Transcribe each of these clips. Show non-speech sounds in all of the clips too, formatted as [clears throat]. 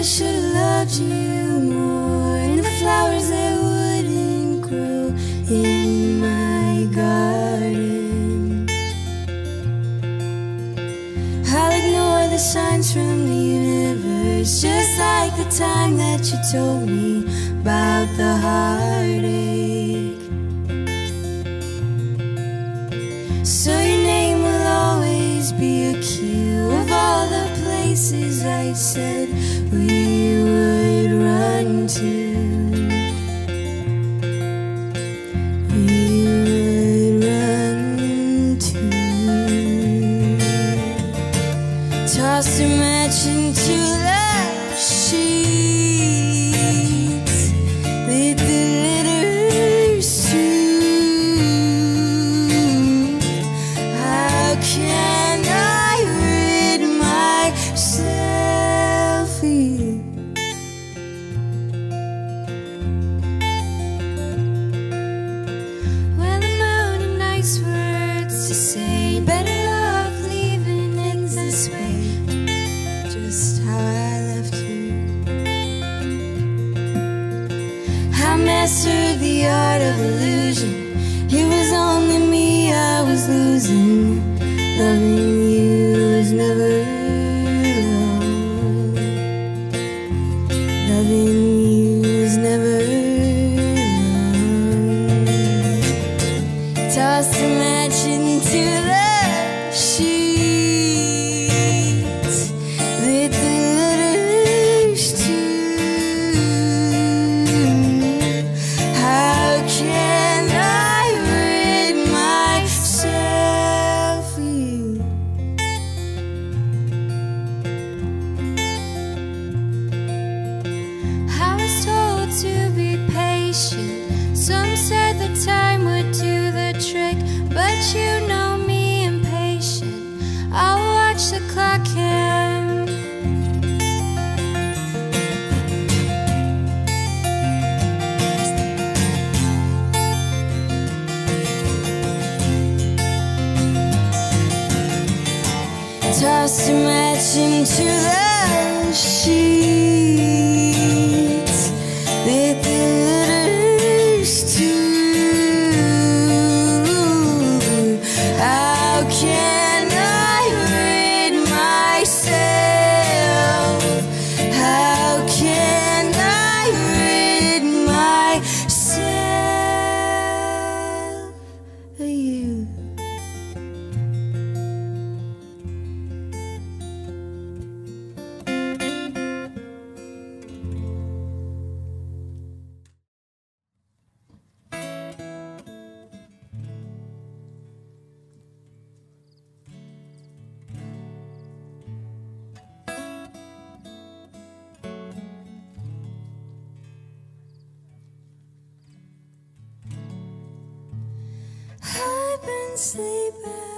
I should have loved you more, the flowers that wouldn't grow in my garden. I'll ignore the signs from the universe, just like the time that you told me about the heartache. sleeping.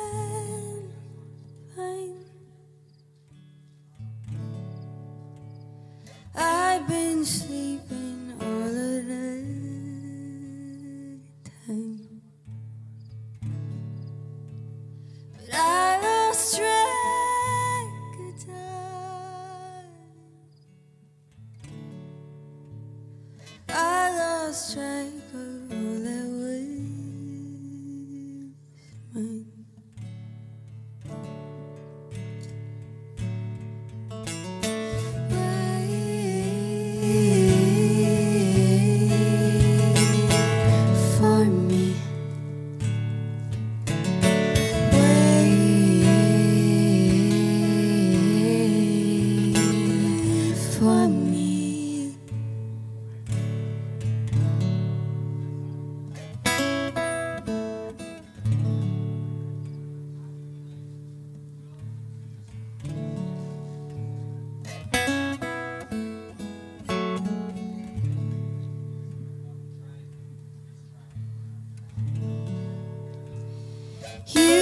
You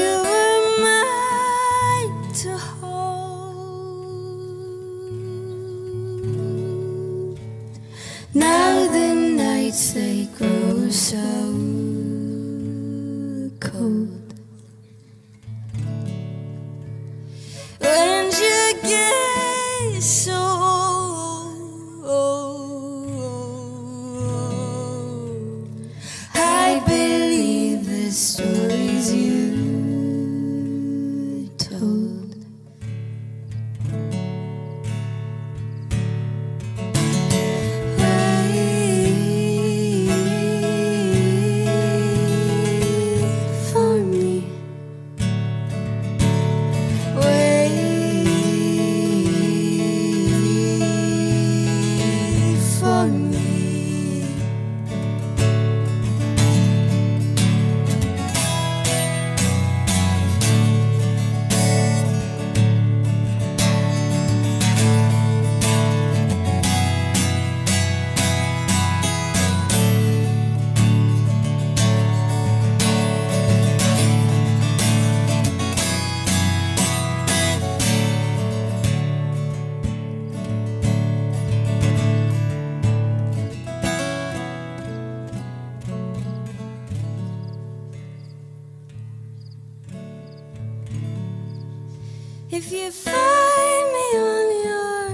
If you find me on your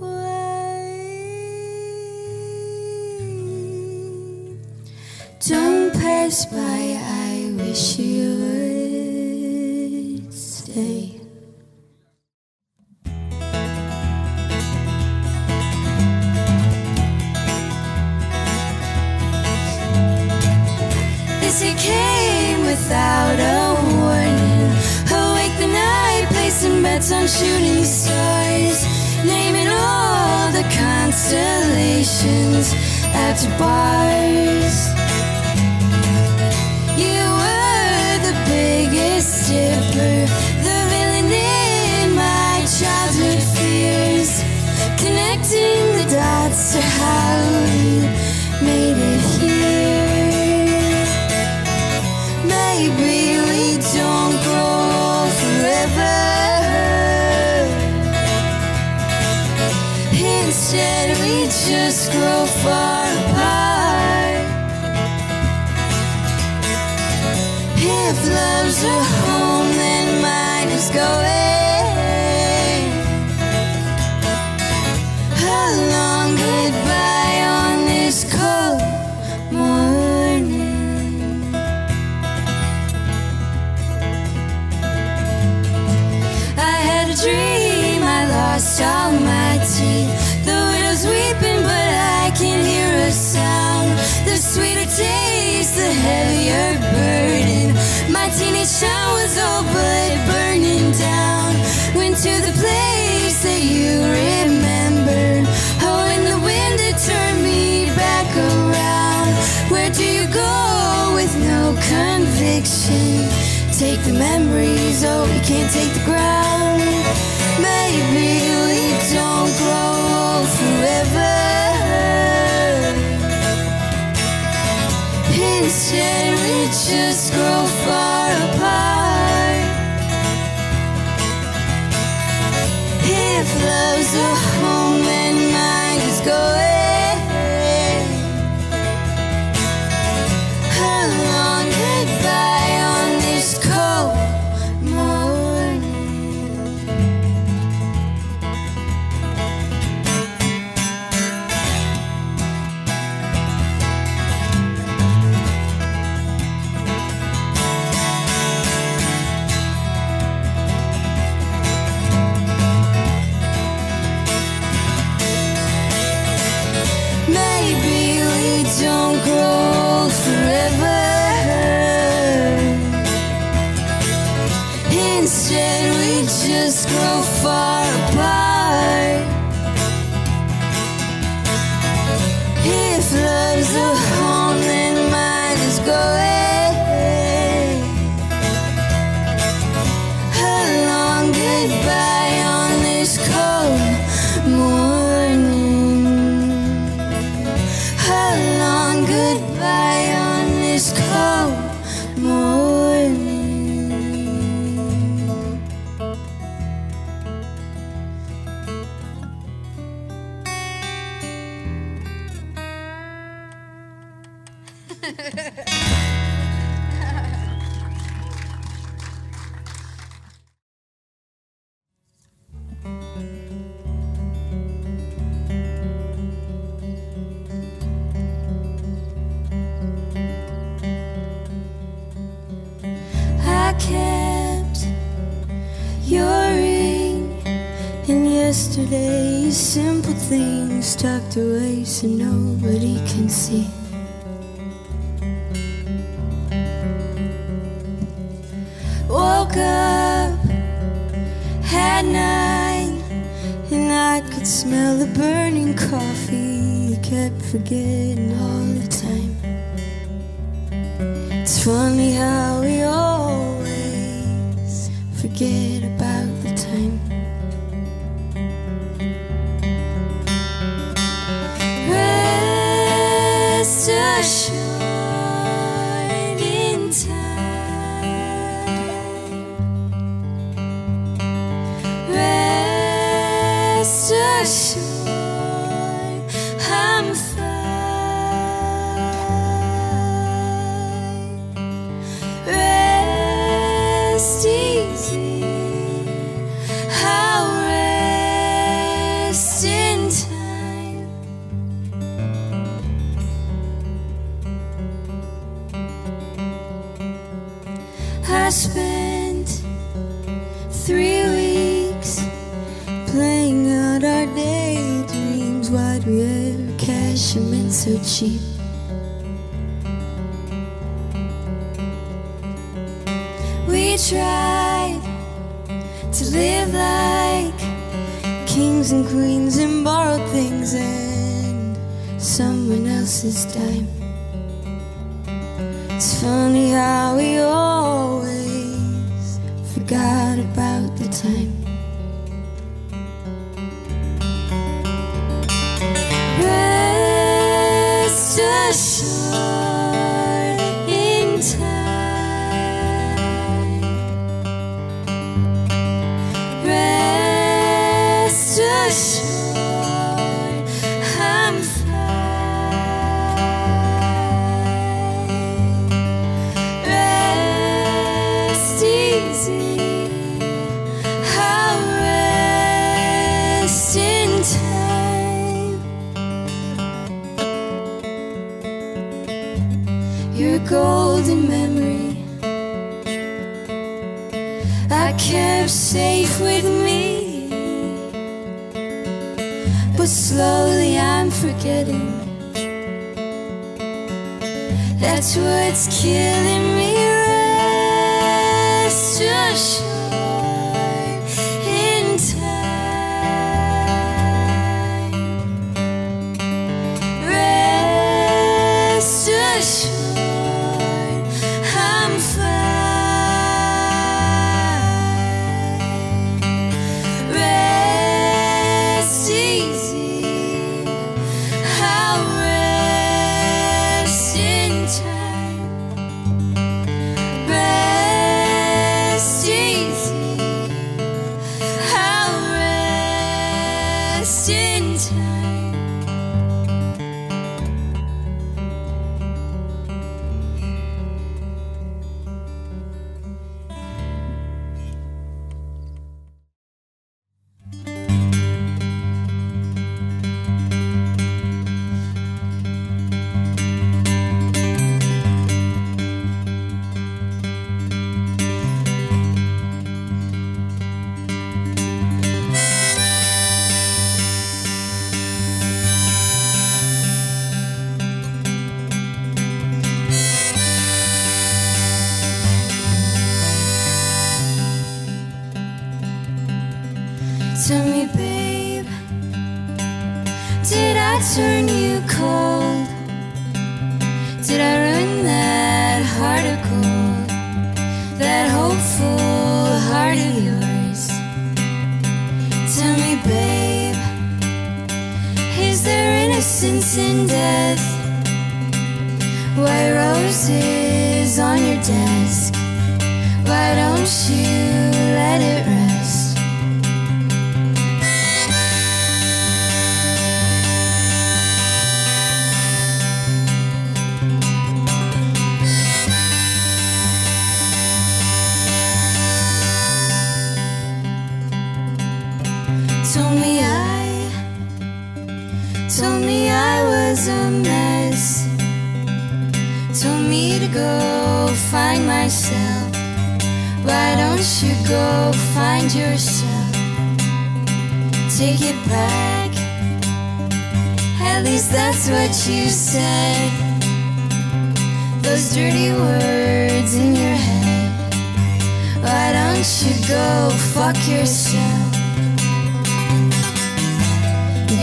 way, don't pass by. I wish you sweeter taste, the heavier burden. My teenage town was all but burning down. Went to the place that you remember. Oh, and the wind had turned me back around. Where do you go with no conviction? Take the memories, oh, you can't take the ground. Maybe we We just grow far apart. If love's a so nobody can see. Woke up had nine and I could smell the burning coffee. Kept forgetting all the time. It's funny how we always forget Rest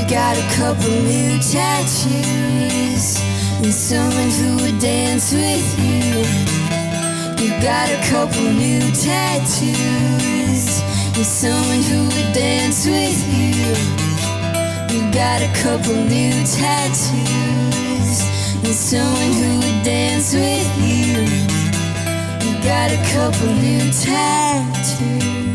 got a couple new tattoos and someone who would dance with you. You got a couple new tattoos and someone who would dance with you. You got a couple new tattoos and someone who would dance with you. You got a couple new tattoos.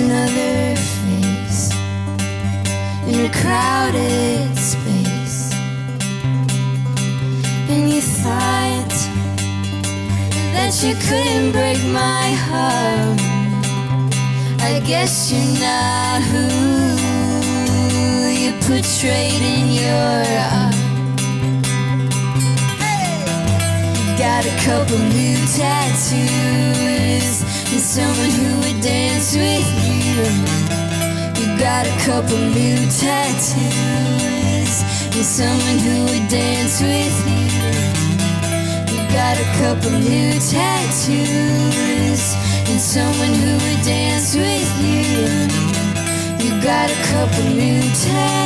another face in a crowded space. And you thought that you couldn't break my heart. I guess you're not who you portrayed in your art. Got a couple new tattoos and someone who would dance with you. You got a couple new tattoos and someone who would dance with you got a couple new tattoos and someone who would dance with you. You got a couple new tattoos.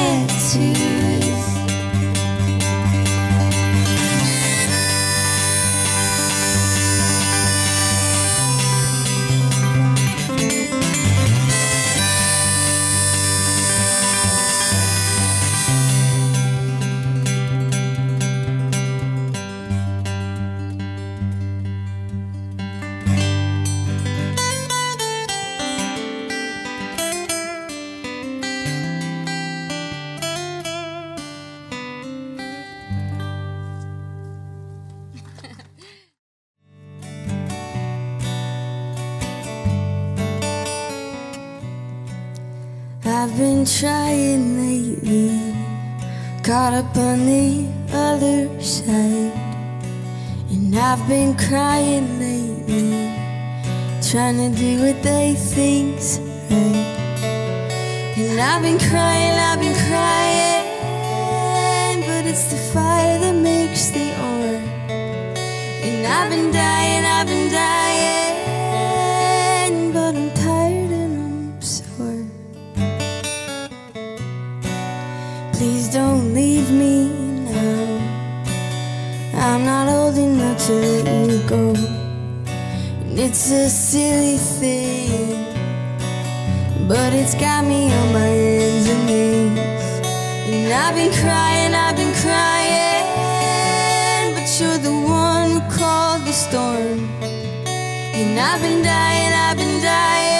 Up on the other side. And I've been crying lately, trying to do what they think's right. And I've been crying, I've been crying, but it's the fire that makes the ore. And I've been dying, I've been dying. Let you go. And it's a silly thing, but it's got me on my hands and knees. And I've been crying, I've been crying, but you're the one who called the storm. And I've been dying, I've been dying.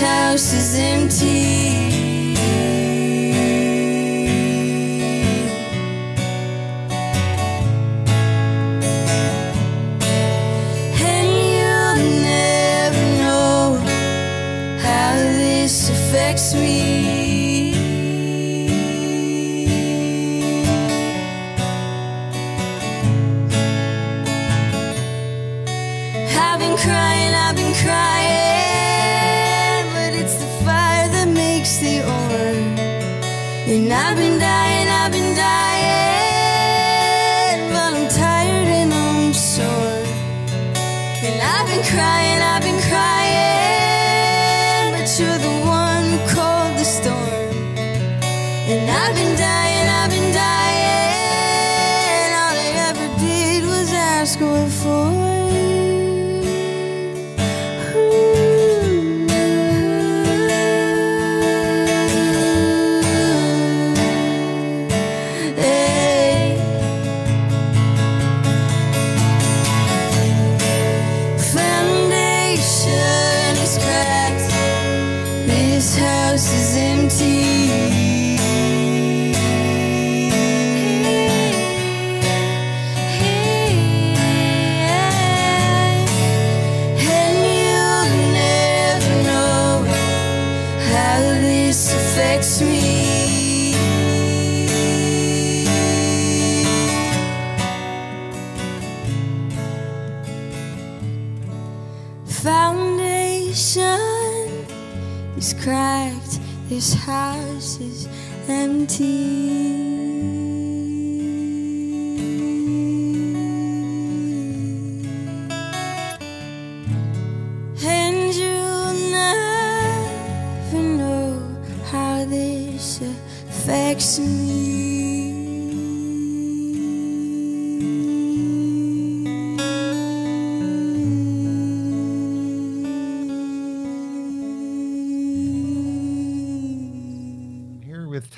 House is empty. And you'll never know how this affects me. Ask what for.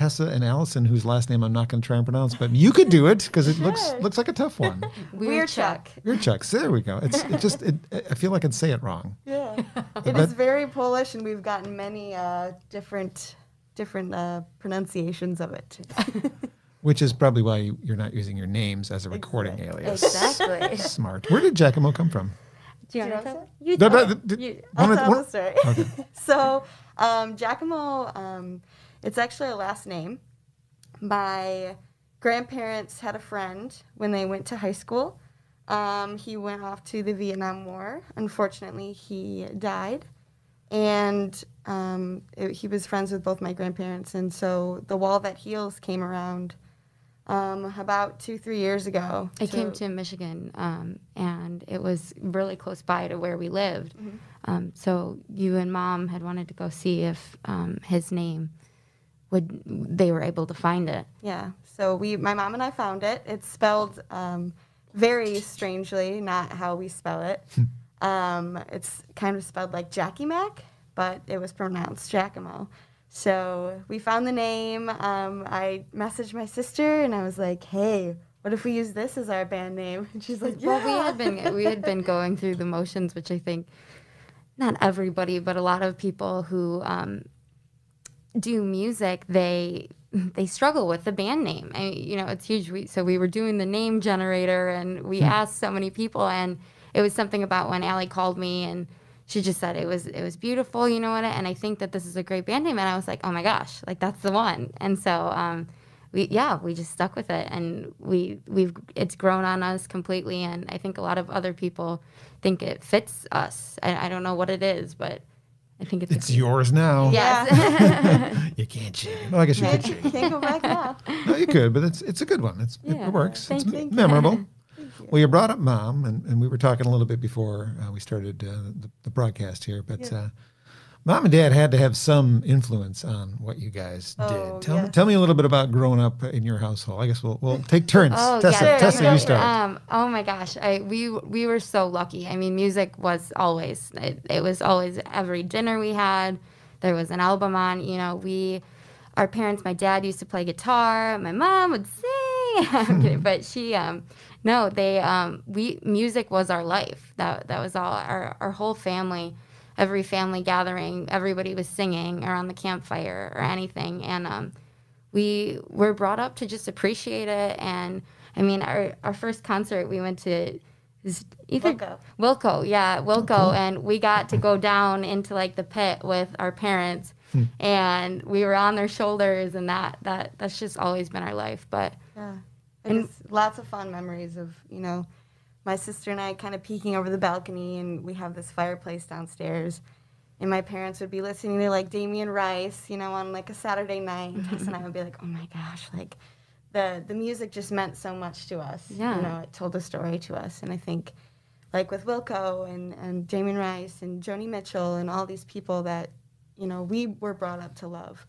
Tessa and Allison, whose last name I'm not going to try and pronounce, but you could do it because it looks Sure. looks like a tough one. [laughs] Weird Chuck. Your Chuck. So there we go. It's it just it, I feel like I'd say it wrong. Yeah, [laughs] it bet- is very Polish, and we've gotten many uh, different different uh, pronunciations of it. [laughs] Which is probably why you, you're not using your names as a recording alias. Exactly. Smart. Where did Giacomo come from? Do you Do you want to want tell? to You No, tell. no, d- d- You- I'll Wanna- tell the story. Okay. so, um, Giacomo, um, it's actually a last name. My grandparents had a friend when they went to high school. Um, he went off to the Vietnam War. Unfortunately, he died. And um, it- he was friends with both my grandparents. And so the Wall That Heals came around um, about two, three years ago. I came to Michigan, um, and it was really close by to where we lived. Mm-hmm. Um, so you and mom had wanted to go see if um, his name would they were able to find it. Yeah. So we, my mom and I found it. It's spelled um, very strangely, not how we spell it. um, it's kind of spelled like Jackie Mac, but it was pronounced Giacomo. So we found the name. Um, I messaged my sister and I was like, "Hey, what if we use this as our band name?" And she's like, "Yeah." Well, we had been we had been going through the motions, which I think not everybody, but a lot of people who um, do music, they they struggle with the band name. I, you know, it's huge. We, so we were doing the name generator, and we asked so many people, and it was something about when Allie called me and. She just said it was it was beautiful, you know what? And I think that this is a great band name. And I was like, oh my gosh, like that's the one. And so um, we yeah we just stuck with it and we we've it's grown on us completely and i think a lot of other people think it fits us i, I don't know what it is but i think it's It's yours now. yes [laughs] You can't change. Well, I guess you could change. Can't, [laughs] can't go back now. No, you could, but it's it's a good one. It's it, Yeah. it works. Thank it's you. me- memorable. Well, you brought up mom, and, and we were talking a little bit before uh, we started uh, the, the broadcast here. But uh, mom and dad had to have some influence on what you guys Oh, did. Tell me, yes. tell me a little bit about growing up in your household. I guess we'll we'll take turns. Oh Tessa, yeah, Tessa, you start. Um, oh my gosh, I we we were so lucky. I mean, music was always it, it was always every dinner we had. There was an album on. You know, we our parents. My dad used to play guitar. My mom would sing. [laughs] I'm [laughs] kidding, but she um no they um we music was our life. That that was all our our whole family. Every family gathering, everybody was singing around the campfire or anything, and um, we were brought up to just appreciate it. And I mean, our, our first concert we went to is either Wilco. Wilco, yeah, Wilco, and we got to go down into like the pit with our parents, and we were on their shoulders, and that that that's just always been our life. But Yeah. And lots of fun memories of, you know, my sister and I kind of peeking over the balcony and we have this fireplace downstairs. And my parents would be listening to like Damien Rice, you know, on like a Saturday night. And Tess [laughs] and I would be like, oh my gosh, like the the music just meant so much to us. Yeah. You know, it told a story to us. And I think like with Wilco and, and Damien Rice and Joni Mitchell and all these people that, you know, we were brought up to love.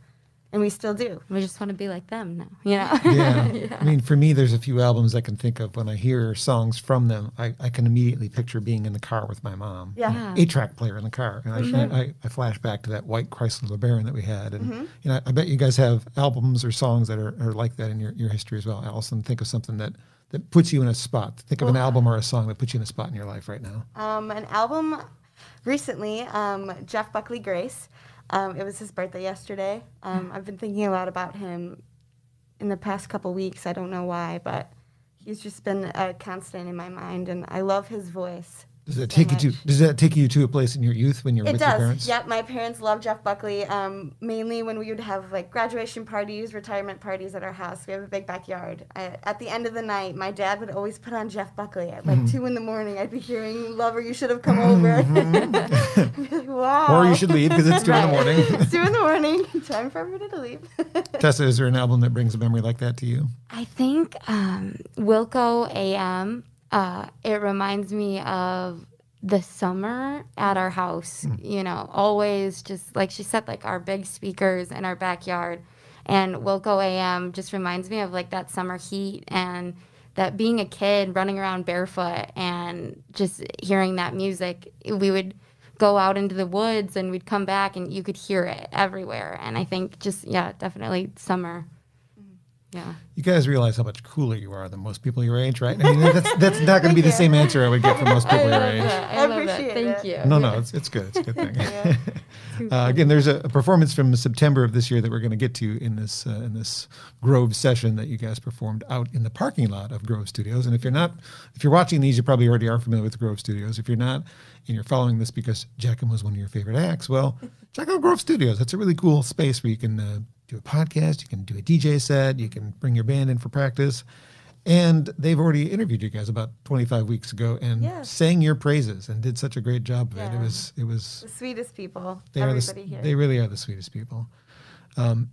And we still do. we just want to be like them now, you know. [laughs] yeah. I mean, for me, there's a few albums I can think of when I hear songs from them. I, I can immediately picture being in the car with my mom. Yeah. Yeah. Eight track player in the car. And Mm-hmm. I, I, I flash back to that white Chrysler LeBaron that we had. And, you know, I bet you guys have albums or songs that are, are like that in your, your history as well. Allison, think of something that, that puts you in a spot. Think of an album or a song that puts you in a spot in your life right now. um, an album recently, um, Jeff Buckley Grace. Um, it was his birthday yesterday. Um, I've been thinking a lot about him in the past couple weeks. I don't know why, but he's just been a constant in my mind, and I love his voice. Does that so take you to. Does that take you to a place in your youth when you're It with your does. parents? Yep, my parents love Jeff Buckley. Um, mainly when we would have like graduation parties, retirement parties at our house. We have a big backyard. I, at the end of the night, my dad would always put on Jeff Buckley at like two in the morning. I'd be hearing "Lover, you should have come over." [laughs] I'd be like, wow. [laughs] Or you should leave because it's two in the morning. It's [laughs] two in the morning. Time for everybody to leave. Tessa, is there an album that brings a memory like that to you? I think um, Wilco AM. Uh, it reminds me of the summer at our house. You know, always just like she said, like our big speakers in our backyard, and Wilco AM just reminds me of like that summer heat and that being a kid running around barefoot and just hearing that music. We would go out into the woods and we'd come back and you could hear it everywhere. And I think just yeah, definitely summer. Yeah. You guys realize how much cooler you are than most people your age, right? I mean, that's, that's not going to be the same answer I would get from most people your age. I, I love it. appreciate Thank it. you. No, no, it's, it's good. It's a good thing. [laughs] uh, again, there's a, a performance from September of this year that we're going to get to in this uh, in this Grove session that you guys performed out in the parking lot of Grove Studios. And if you're not, if you're watching these, you probably already are familiar with Grove Studios. If you're not, and you're following this because Giacomo was one of your favorite acts, well, [laughs] check out Grove Studios. That's a really cool space where you can uh, do a podcast, you can do a DJ set, you can bring your band in for practice. And they've already interviewed you guys about 25 weeks ago and Yeah. sang your praises and did such a great job of it. It was it was The sweetest people. they are the, Everybody here. they really are the sweetest people. Um,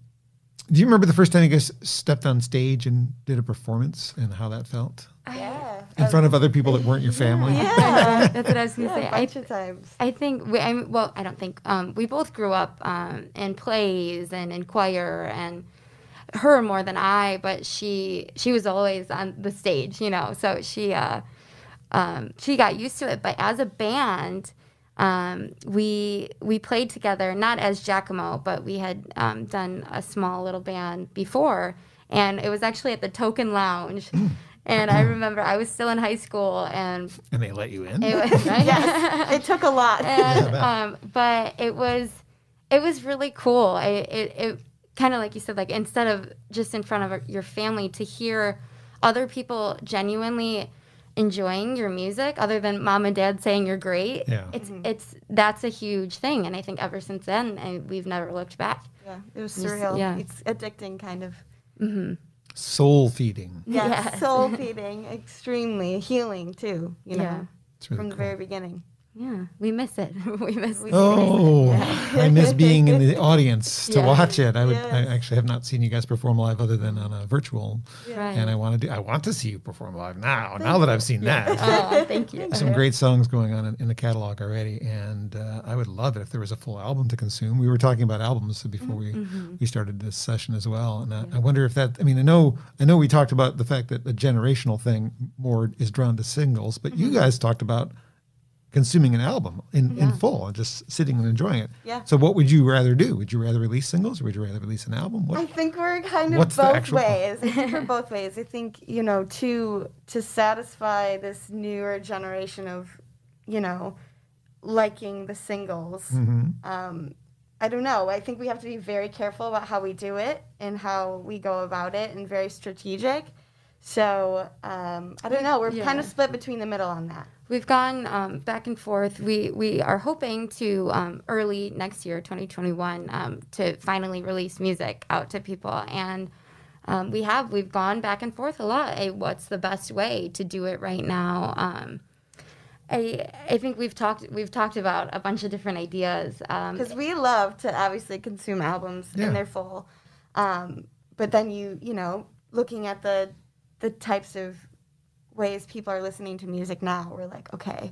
do you remember the first time you guys stepped on stage and did a performance and how that felt yeah. In front of other people that weren't your family? Yeah. [laughs] That's what I was gonna yeah, say. a I bunch of times. I think we, I mean, well, I don't think um, we both grew up um, in plays and in choir, and her more than I, but she she was always on the stage, you know. So she uh, um, she got used to it. But as a band, um, we we played together, not as Giacomo, but we had um, done a small little band before, and it was actually at the Token Lounge. And I [clears throat] remember I was still in high school, and And they let you in? it was. Yes, [laughs] it took a lot. and um, but it was it was really cool. I, it it kind of like you said, like instead of just in front of uh, your family, to hear other people genuinely enjoying your music, other than mom and dad saying you're great. Yeah. It's mm-hmm. it's that's a huge thing, and I think ever since then, I, we've never looked back. yeah, it was Just- surreal. yeah. It's addicting, kind of. Mm-hmm. Soul feeding. Yes, Yes. soul [laughs] feeding, extremely healing too. You know, Yeah. Really from the very beginning. Yeah, we miss it. [laughs] we miss. We- Oh, I miss being in the [laughs] audience to Yeah. watch it. I would. I actually have not seen you guys perform live other than on a virtual, Right. and I want to do. I want to see you perform live now. Now that I've seen that, [laughs] oh, thank you. some great songs going on in, in the catalog already, and uh, I would love it if there was a full album to consume. We were talking about albums before we we started this session as well, and I, I wonder if that. I mean, I know I know we talked about the fact that the generational thing more is drawn to singles, but you guys talked about consuming an album in, in full and just sitting and enjoying it. Yeah. So what would you rather do? Would you rather release singles or would you rather release an album? I think we're kind of both ways. [laughs] I think we're both ways. I think you know to to satisfy this newer generation of you know liking the singles. Mhm. Um, I don't know. I think we have to be very careful about how we do it and how we go about it, and very strategic. So um, I don't know. We're kind of split between the middle on that. We've gone um, back and forth. We we are hoping to um, early next year, 2021, um, to finally release music out to people, and um, we have we've gone back and forth a lot. Eh, what's the best way to do it right now? Um, I I think we've talked we've talked about a bunch of different ideas. Um, because we love to obviously consume albums Yeah. in their full um, but then you you know looking at the the types of ways people are listening to music now we're like okay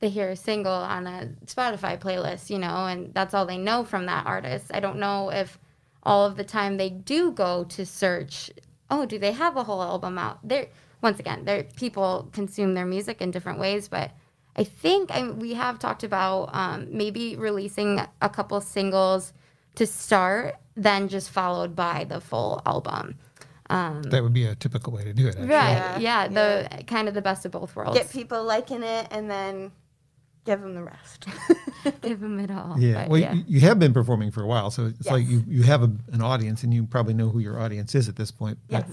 they hear a single on a Spotify playlist, you know, and that's all they know from that artist. I don't know if all of the time they do go to search, oh, do they have a whole album out? There, once again, there people consume their music in different ways, but I think I, we have talked about um, maybe releasing a couple singles to start, then just followed by the full album. Um, That would be a typical way to do it. Actually. right? Yeah, Yeah, the kind of the best of both worlds. get people liking it and then give them the rest [laughs] Give them it all. Yeah. but Well, yeah. You, you have been performing for a while, so it's like you, you have a, an audience and you probably know who your audience is at this point. yes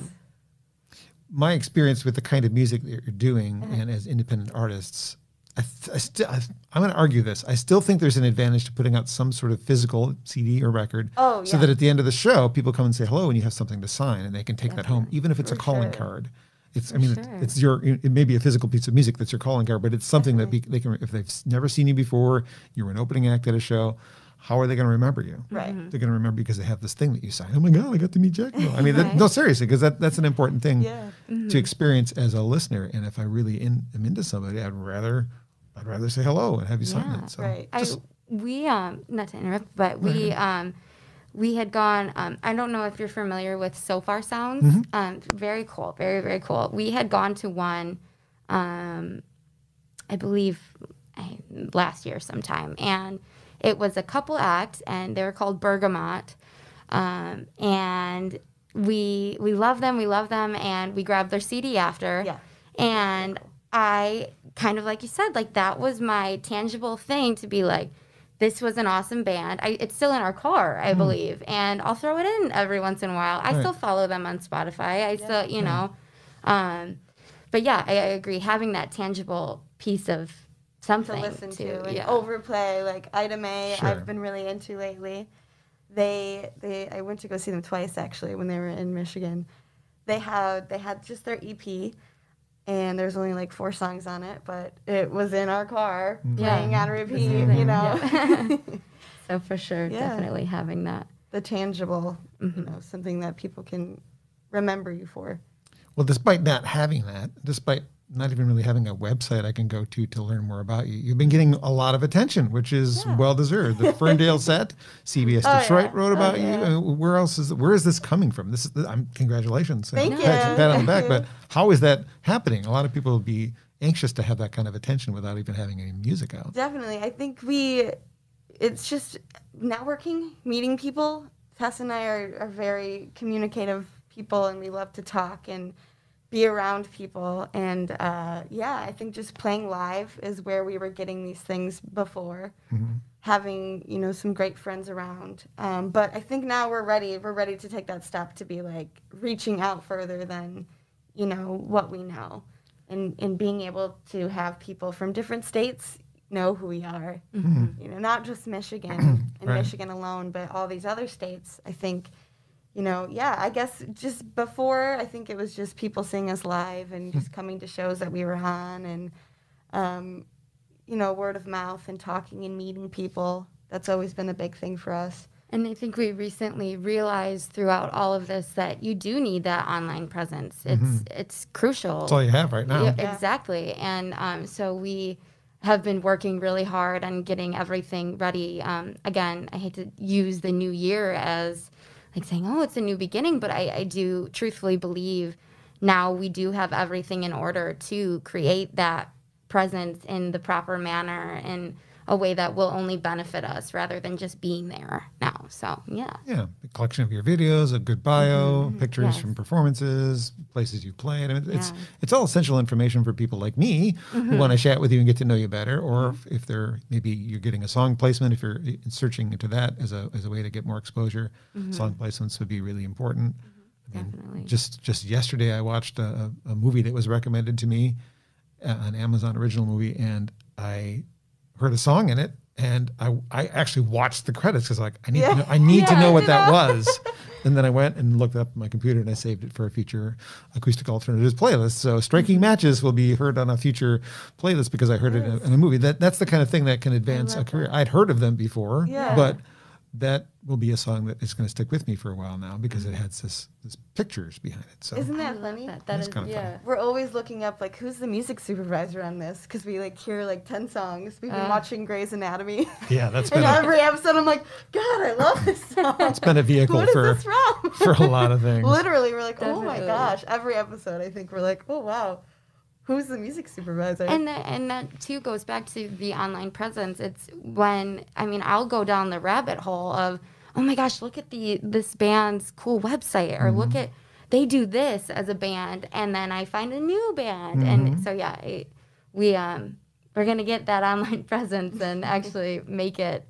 my experience with the kind of music that you're doing Uh-huh. and as independent artists, I, th- I still, I, I'm going to argue this. I still think there's an advantage to putting out some sort of physical CD or record, Oh, so that at the end of the show, people come and say hello, and you have something to sign, and they can take that home, even if it's a calling sure. card. It's, I mean, it's, sure. it's your, it may be a physical piece of music that's your calling card, but it's something that be, they can, if they've never seen you before, you were an opening act at a show, how are they going to remember you? right mm-hmm. They're going to remember because they have this thing that you signed. Oh my God, I got to meet Jack. I mean, that, [laughs] no, seriously, because that, that's an important thing Yeah. to mm-hmm. experience as a listener. And if I really in, am into somebody, I'd rather, I'd rather say hello and have you sign Yeah. it. So Right. I just- we um not to interrupt, but we um we had gone. Um, I don't know if you're familiar with Sofar Sounds. Mm-hmm. Um, very cool, very very cool. We had gone to one, um, I believe, I, um, last year sometime, and it was a couple acts, and they were called Bergamot, um, and we we love them, we love them, and we grabbed their CD after, Yeah. and I kind of like you said, like that was my tangible thing to be like. This was an awesome band. I, it's still in our car, I believe, and I'll throw it in every once in a while. I Right. still follow them on Spotify. I still, you know, um, but yeah, I, I agree. Having that tangible piece of something to listen to, and yeah. overplay like Item May. Sure. I've been really into lately. They they I went to go see them twice actually when they were in Michigan. They had they had just their EP, and there's only like four songs on it, but it was in our car Yeah. playing on repeat. amazing. You know, Yeah. [laughs] so for sure, Yeah. definitely having that. the tangible, you Mm-hmm. know, something that people can remember you for. Well, despite not having that, despite not even really having a website I can go to to learn more about you, you've been getting a lot of attention, which is Yeah. well deserved. The [laughs] Ferndale set, CBS Oh, Detroit yeah. wrote Oh, about yeah. you. Uh, Where else is where is this coming from? This is I'm congratulations. and Thank pat, you. pat on the back. But you. [laughs] how is that happening? A lot of people would be anxious to have that kind of attention without even having any music out. Definitely. I think we, it's just networking, meeting people. Tess and I are, are very communicative people and we love to talk and be around people. And uh, yeah, I think just playing live is where we were getting these things before. Having, you know, some great friends around. Um, but I think now we're ready. We're ready to take that step to be like reaching out further than, you know, what we know. And, and being able to have people from different states know who we are. You know, not just Michigan [clears throat] and Right. Michigan alone, but all these other states. I think, you know, yeah, I guess just before, I think it was just people seeing us live and just coming to shows that we were on and, um, you know, word of mouth and talking and meeting people. That's always been a big thing for us. And I think we recently realized throughout all of this that you do need that online presence. It's it's crucial. That's all you have right now. Yeah, Yeah. exactly. And um, so we have been working really hard on getting everything ready. Um, again, I hate to use the new year as like saying, oh, it's a new beginning, but I, I do truthfully believe now we do have everything in order to create that presence in the proper manner in a way that will only benefit us rather than just being there now. So, yeah. Yeah, a collection of your videos, a good bio, mm-hmm. pictures Yes. from performances, places you've played. I mean, it's Yeah. it's all essential information for people like me who mm-hmm. want to chat with you and get to know you better. Or mm-hmm. if, if they're maybe you're getting a song placement, if you're eh, searching into that as a as a way to get more exposure, song placements would be really important. I mean, Definitely. just just yesterday, I watched a, a a movie that was recommended to me, uh, an Amazon original movie, and I heard a song in it, and I I actually watched the credits because like I need to know, I need to know what that know. [laughs] was, and then I went and looked up my computer and I saved it for a future acoustic alternatives playlist. So striking matches will be heard on a future playlist because I heard it in a, in a movie. That that's the kind of thing that can advance a career. I'd heard of them before, Yeah. but that will be a song that is going to stick with me for a while now because it has this this pictures behind it. So Isn't that funny? That, that That's kinda fun. yeah. We're always looking up like who's the music supervisor on this because we like hear like ten songs. We've been Uh. watching Grey's Anatomy, yeah, that's and [laughs] been a, every episode I'm like, God, I love this song. it's been a vehicle what is for this from? [laughs] for a lot of things. Literally, we're like, oh my gosh. Every episode, I think we're like, oh wow, who's the music supervisor? And that, and that too goes back to the online presence. It's when I mean I'll go down the rabbit hole of oh my gosh look at the this band's cool website or look at they do this as a band and then I find a new band and so yeah it, we um we're gonna get that [laughs] online presence and actually make it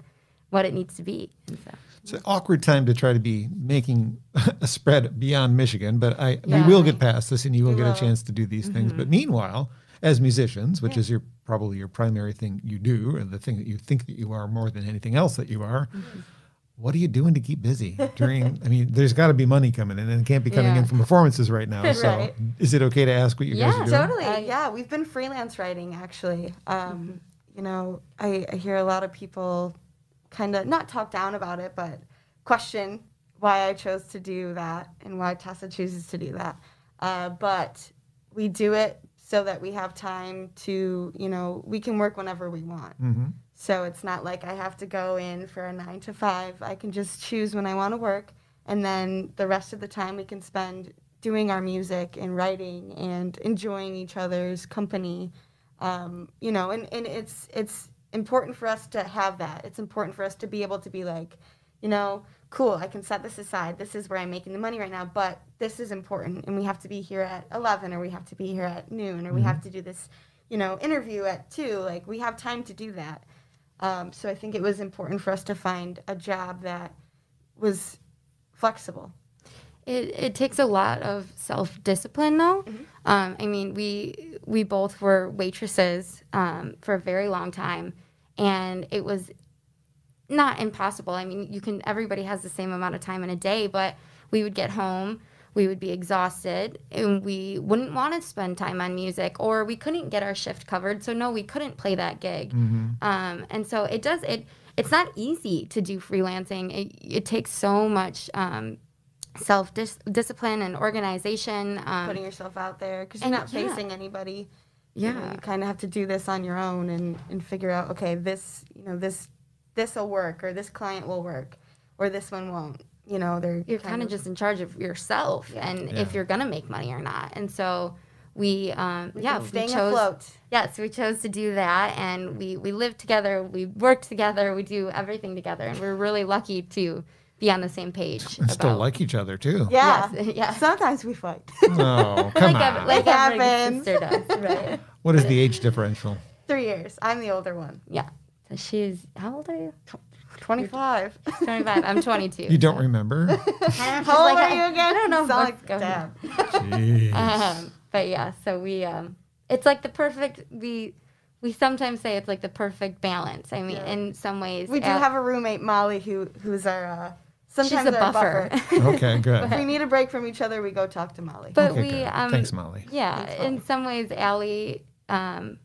what it needs to be. And so. It's an awkward time to try to be making [laughs] a spread beyond Michigan, but I Yeah. we will get past this, and you will We get will. a chance to do these things. But mm-hmm. meanwhile, as musicians, which is your probably your primary thing you do, or the thing that you think that you are more than anything else that you are. Mm-hmm. What are you doing to keep busy during? I mean, there's got to be money coming in, and it can't be coming in from performances right now. [laughs] So, Right. is it okay to ask what you guys Yeah, are doing? Yeah, totally. I- yeah, we've been freelance writing actually. Um, mm-hmm. You know, I, I hear a lot of people kind of not talk down about it, but question why I chose to do that and why Tessa chooses to do that. Uh, but we do it so that we have time to, you know, we can work whenever we want. hmm So it's not like I have to go in for a nine to five. I can just choose when I want to work, and then the rest of the time we can spend doing our music and writing and enjoying each other's company. Um, you know, and, and it's it's important for us to have that. It's important for us to be able to be like, you know, cool, I can set this aside. This is where I'm making the money right now, but this is important and we have to be here at 11 or we have to be here at noon or we have to do this, you know, interview at 2. Like we have time to do that. Um, so I think it was important for us to find a job that was flexible. It, it takes a lot of self discipline, though. Um, I mean, we we both were waitresses um, for a very long time, and it was not impossible. I mean, you can everybody has the same amount of time in a day, but we would get home, we would be exhausted, and we wouldn't want to spend time on music, or we couldn't get our shift covered. So no, we couldn't play that gig. Um, and so it does it. It's not easy to do freelancing. It, it takes so much um, self dis- discipline and organization. Um, Putting yourself out there because you're not yeah. facing anybody. You, know, Yeah. you kind of have to do this on your own and, and figure out, okay, this, you know, this this will work or this client will work or this one won't. You know, they're you're kind of just in charge of yourself and if you're gonna make money or not. And so we, um, yeah, we staying chose. afloat. Yes, we chose to do that, and we we live together, we work together, we do everything together, and we're really lucky to be on the same page. And still about- like each other too. Yeah. Yes, [laughs] yes. Sometimes we fight. [laughs] No, come like on. ev- like It every happens. sister does, right? [laughs] what is the age differential? Three years. I'm the older one. yeah. So she's how old are you? 25. 25. I'm 22. You don't remember? How old like, are you again? I don't know You sound what's like going dad. Jeez. um, but yeah, so we um, it's like the perfect we we sometimes say it's like the perfect balance. I mean, Yeah. in some ways, We do Al- have a roommate, Molly, who who's our uh, she's sometimes a our buffer. [laughs] okay, [laughs] good. if we need a break from each other, we go talk to Molly. but Okay, we good. um, Thanks, Molly. yeah, Thanks, in Molly. some ways, Allie um,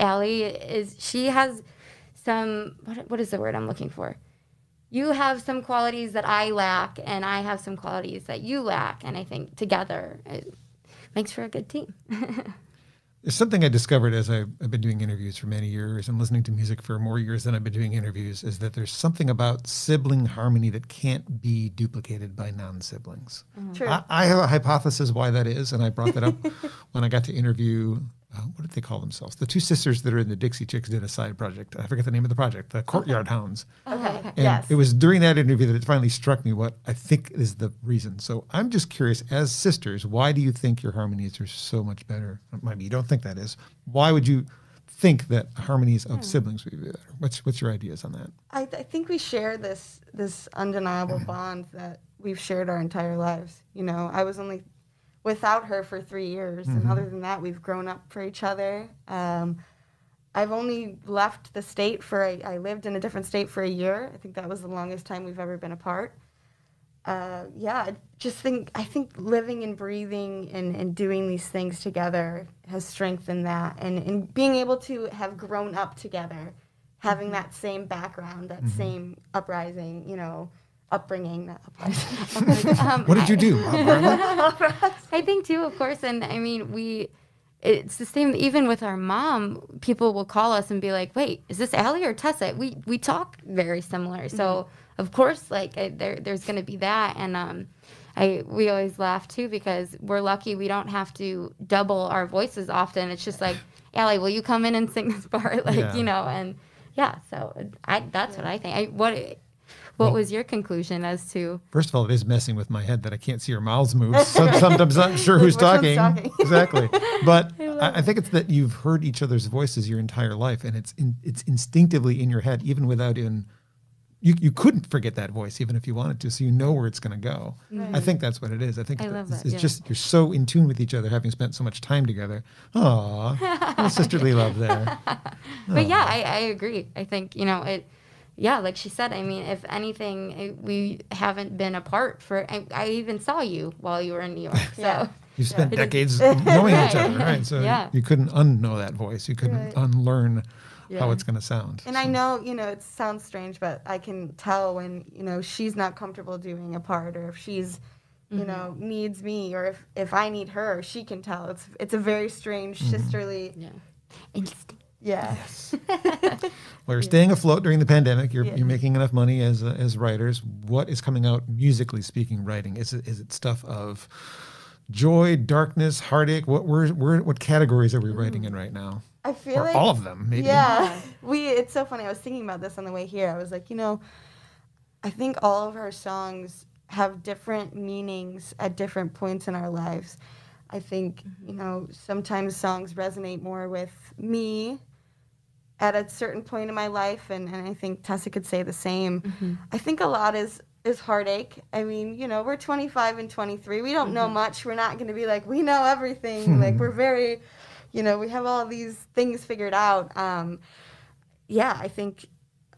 Allie is she has some what what is the word I'm looking for. You have some qualities that I lack, and I have some qualities that you lack, and I think together it makes for a good team. [laughs] It's something I discovered as I've, I've been doing interviews for many years and listening to music for more years than I've been doing interviews is that there's something about sibling harmony that can't be duplicated by non siblings. Mm-hmm. True. I, I have a hypothesis why that is, and I brought that up [laughs] when I got to interview. What did they call themselves? The two sisters that are in the Dixie Chicks did a side project. I forget the name of the project. The Courtyard Hounds. okay. And Yes. it was during that interview that it finally struck me what I think is the reason. So I'm just curious, as sisters, why do you think your harmonies are so much better? Maybe you don't think that is. Why would you think that harmonies of hmm. siblings would be better? What's what's your ideas on that? I, I think we share this this undeniable mm-hmm. bond that we've shared our entire lives. You know, I was only without her for three years, and other than that, we've grown up for each other. Um, I've only left the state for a, I lived in a different state for a year. I think that was the longest time we've ever been apart. Uh, yeah, I just think I think living and breathing and, and doing these things together has strengthened that, and, and being able to have grown up together, having that same background, that same uprising, you know, upbringing, [laughs] not uprising. [laughs] um, What did you do, [laughs] I think too, of course, and I mean we. It's the same. Even with our mom, people will call us and be like, "Wait, is this Allie or Tessa?" We we talk very similar, so of course, like I, there there's going to be that, and um, I we always laugh too because we're lucky we don't have to double our voices often. It's just like, Allie, will you come in and sing this part? Like Yeah. you know, and yeah. So I that's what I think. I, what what was your conclusion as to? First of all, it is messing with my head that I can't see your mouths move. So [laughs] sometimes I'm not sure who's talking. talking? [laughs] exactly. But I, I think it's that you've heard each other's voices your entire life, and it's in, it's instinctively in your head, even without in. You, you couldn't forget that voice even if you wanted to, so you know where it's going to go. I think that's what it is. I think I that it's, it's yeah. just you're so in tune with each other, having spent so much time together. Aw, sisterly love there. [laughs] But yeah, I, I agree. I think, you know, it, yeah, like she said, I mean, if anything, it, we haven't been apart for, I, I even saw you while you were in New York. [laughs] So, Yeah. You spent It is- decades [laughs] knowing each other, right? So Yeah. you couldn't unknow that voice. You couldn't Right. unlearn how it's going to sound. And I know, you know, it sounds strange, but I can tell when, you know, she's not comfortable doing a part or if she's, you mm-hmm. know, needs me or if, if I need her, she can tell. It's it's a very strange mm-hmm. sisterly yeah. Instinct. Yeah. [laughs] Well, you're staying afloat during the pandemic. You're, Yeah. you're making enough money as uh, as writers. What is coming out musically speaking? Writing is it is it stuff of joy, darkness, heartache? What we're, we're what categories are we writing in right now? I feel or like all of them, maybe. Yeah. We it's so funny. I was thinking about this on the way here. I was like, you know, I think all of our songs have different meanings at different points in our lives. I think, you know, sometimes songs resonate more with me at a certain point in my life and, and I think Tessa could say the same. I think a lot is is heartache. I mean, you know, we're 25 and 23. We don't know much. We're not going to be like we know everything. [laughs] like we're very, you know, we have all these things figured out. Um, yeah, I think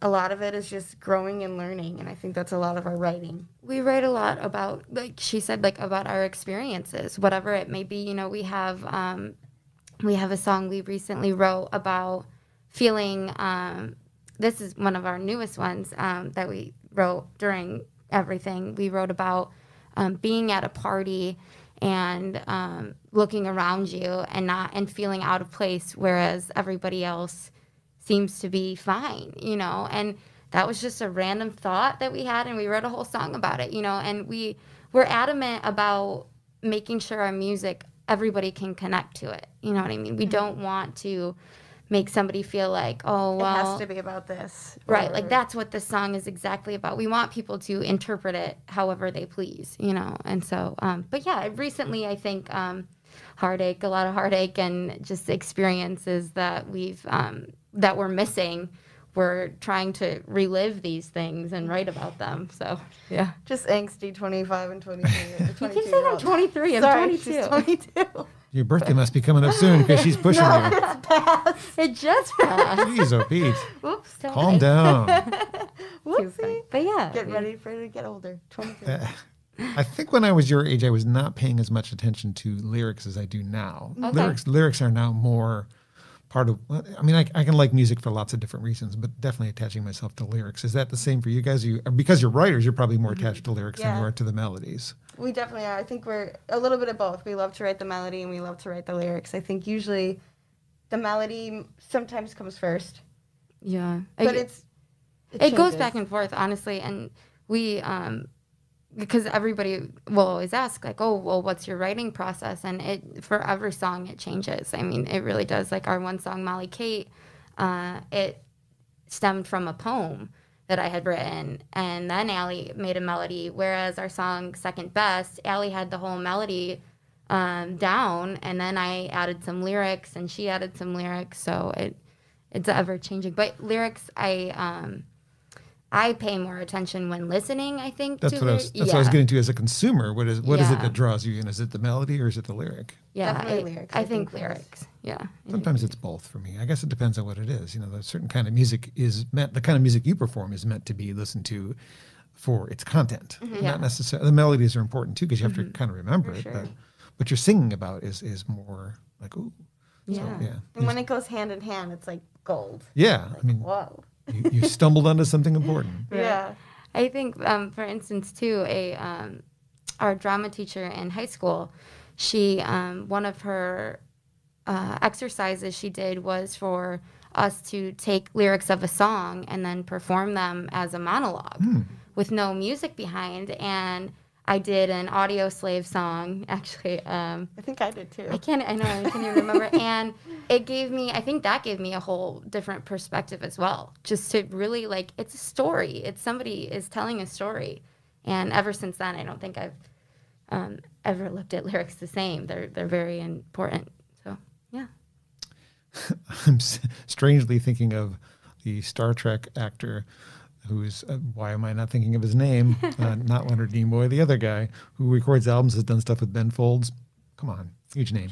a lot of it is just growing and learning, and I think that's a lot of our writing. we write a lot about like she said like about our experiences whatever it may be you know we have um we have a song we recently wrote about feeling um this is one of our newest ones um that we wrote during everything we wrote about um, being at a party and um, looking around you and not and feeling out of place whereas everybody else seems to be fine, you know. And that was just a random thought that we had, and we wrote a whole song about it, you know. And we we're adamant about making sure our music everybody can connect to it. You know what I mean? We don't want to make somebody feel like, oh well, it has to be about this, right or- like that's what this song is exactly about. We want people to interpret it however they please you know? And so um, but yeah recently i think um, heartache a lot of heartache and just experiences that we've um, that we're missing we're trying to relive these things and write about them so. Yeah. Just angsty 25 and 23. you [laughs] you keep saying i'm 23 i'm Sorry, 22 she's 22. Your birthday must be coming up soon because she's [laughs] pushing you. it just passed Jeez, oh Pete, Whoops. Don't calm I- down. [laughs] Too Whoopsie. but yeah Get ready for her to get older. 23. Uh, I think when I was your age, I was not paying as much attention to lyrics as I do now. Okay. Lyrics, lyrics are now more part of. I mean, I, I can like music for lots of different reasons, but definitely attaching myself to lyrics. Is that the same for you guys? You because you're writers, you're probably more attached to lyrics than you are to the melodies. We definitely are. I think we're a little bit of both. We love to write the melody and we love to write the lyrics. I think usually the melody sometimes comes first, yeah but I- it's it goes back and forth honestly and we um because everybody will always ask like oh well what's your writing process? And it for every song it changes. I mean it really does. Like our one song molly kate uh, it stemmed from a poem that i had written. And then Allie made a melody whereas our song second best Allie had the whole melody um, down. And then i added some lyrics and she added some lyrics. So it it's ever changing but lyrics i um I pay more attention when listening. I think That's to what I was. lyri- That's what I was getting to as a consumer. What is what is it that draws you in? Is it the melody or is it the lyric? Yeah, Definitely I, lyrics, I I think think, lyrics. Yeah, Sometimes it's both for me. I guess it depends on what it is. You know, the certain kind of music is meant. The kind of music you perform is meant to be listened to for its content, mm-hmm. Yeah. not necessarily. The melodies are important too because you have to mm-hmm. kind of remember it. sure. But what you're singing about is is more like ooh, so, Yeah. yeah, And when it goes hand in hand, it's like gold. yeah. I mean, Whoa. You, you stumbled onto something important. [laughs] Yeah. I think, um, for instance, too, a um, our drama teacher in high school, she um, one of her uh, exercises she did was for us to take lyrics of a song and then perform them as a monologue with no music behind. And I did an Audioslave song, [laughs] actually. Um, I think I did too. I can't. I know. I can't even remember. [laughs] and it gave me. I think that gave me a whole different perspective as well. Just to really like, it's a story. It's somebody is telling a story. And ever since then, I don't think I've um, ever looked at lyrics the same. They're they're very important. So yeah. [laughs] I'm s- strangely thinking of the Star Trek actor who's, uh, why am I not thinking of his name? [laughs] uh, not Leonard Nimoy, the other guy who records albums, has done stuff with Ben Folds. Come on, huge name.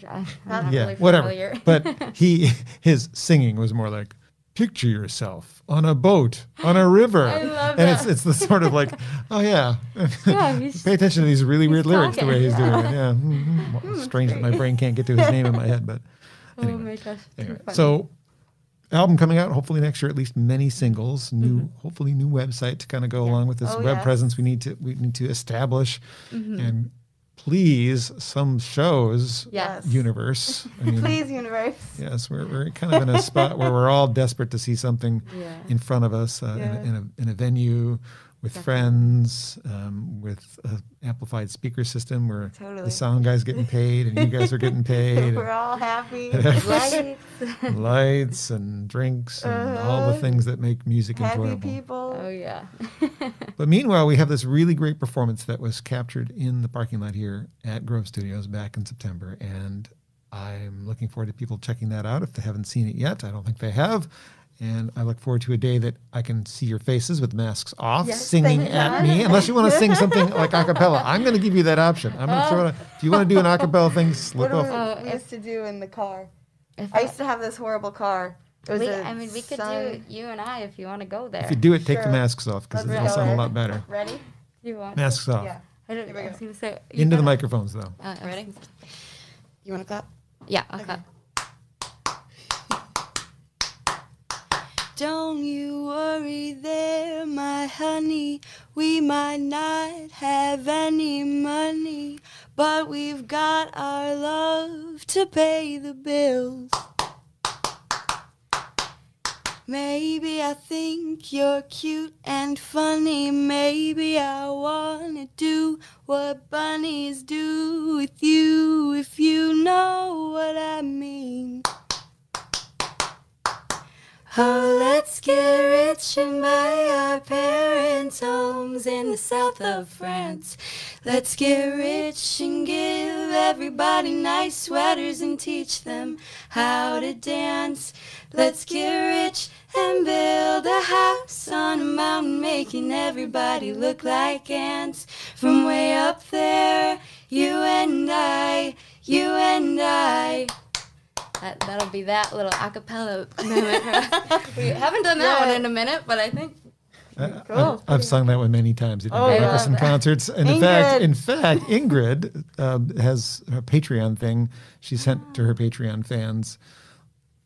Sorry, [sighs] [laughs] yeah, really whatever. [laughs] but he, his singing was more like, picture yourself on a boat on a river. I love and it's that. it's the sort of like, oh yeah. Yeah, he's- Pay attention to these really weird lyrics the way he's doing it. Yeah. Mhm. Well, strange that my brain can't get to his name in my head, but anyway. oh my gosh. Anyway, so album coming out hopefully next year at least many singles new Mm-hmm. hopefully new website to kind of go along with this Oh, web yes. presence we need to we need to establish Mm-hmm. and please some shows Yes. universe [laughs] I mean, Please, universe. yes we're, we're kind of in a spot where we're all desperate to see something [laughs] Yeah. in front of us uh, in, a, in, a, in a venue with friends, um, with an amplified speaker system where Totally. the sound guy's getting paid and you guys are getting [laughs] paid. We're all happy. [laughs] Right? and lights and drinks and all the things that make music enjoyable. happy enjoyable. people. oh yeah. [laughs] But meanwhile, we have this really great performance that was captured in the parking lot here at Grove Studios back in September. And I'm looking forward to people checking that out if they haven't seen it yet. I don't think they have. And I look forward to a day that I can see your faces with masks off, Yes, singing at me. Unless you want to [laughs] sing something like a cappella, I'm going to give you that option. I'm going to throw it. If you want to do an a cappella thing, What slip do we, off. Oh, we used to do in the car? If I used to have this horrible car. It was we, a I mean, we could sun- do you and I if you want to go there. If you do it, take the masks off because it'll sound a lot better. Ready? you want? Masks off. Yeah. I, don't, I was gonna say Into the gotta- microphones, though. Uh, Ready? You want to clap? Yeah. I Okay. Don't you worry there, my honey. We might not have any money, but we've got our love to pay the bills. Maybe I think you're cute and funny. Maybe I wanna do what bunnies do with you, if you know what I mean. Oh, let's get rich and buy our parents' homes in the south of France. Let's get rich and give everybody nice sweaters and teach them how to dance. Let's get rich and build a house on a mountain, making everybody look like ants. From way up there, you and I, you and I. That, that'll be that little acapella moment. for [laughs] we haven't done that one in a minute, but I think I- Cool. I've, I've sung that one many times at Oh, yeah. Michaelson concerts, and in fact, in fact, Ingrid um, has a Patreon thing. She sent to her Patreon fans.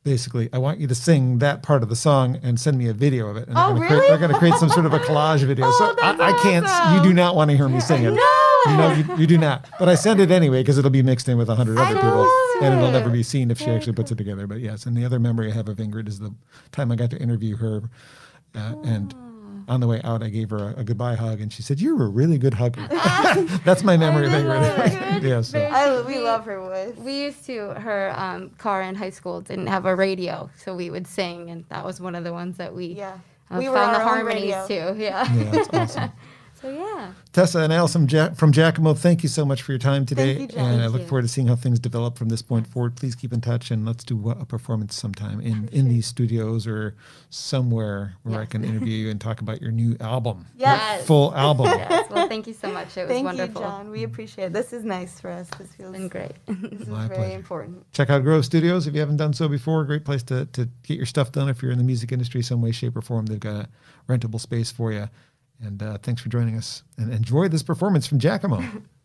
Basically, I want you to sing that part of the song and send me a video of it. And Oh, they're gonna really? Create, they're going to create some sort of a collage [laughs] video. Oh, so that's I, I can't. You do not want to hear me sing it. No! You know, you, you do not. But I send it anyway because it'll be mixed in with a hundred other people, love and it'll never be seen if she actually puts it together. But yes, and the other memory I have of Ingrid is the time I got to interview her, uh, and on the way out, I gave her a, a goodbye hug, and she said, "You're a really good hugger." [laughs] [laughs] That's my memory of Ingrid. [laughs] yeah, so. I, we love her voice. we used to her um, car in high school didn't have a radio, so we would sing, and that was one of the ones that we Yeah. uh, We were found the our own harmonies radio. too. Yeah. Yeah, that's awesome. So yeah. Tessa and Allison from Giacomo, thank you so much for your time today. you, and I look you. forward to seeing how things develop from this point forward. Please keep in touch and let's do a performance sometime in, in these studios or somewhere where I can interview you and talk about your new album. Yes. Full [laughs] album. Yes. Well, thank you so much. It was Thank wonderful. you, John. We appreciate it. This is nice for us. This feels It's been great. [laughs] this is My very pleasure. important. Check out Grove Studios if you haven't done so before. Great place to, to get your stuff done if you're in the music industry some way, shape, or form. They've got a rentable space for you. And uh, thanks for joining us and enjoy this performance from Giacomo. [laughs]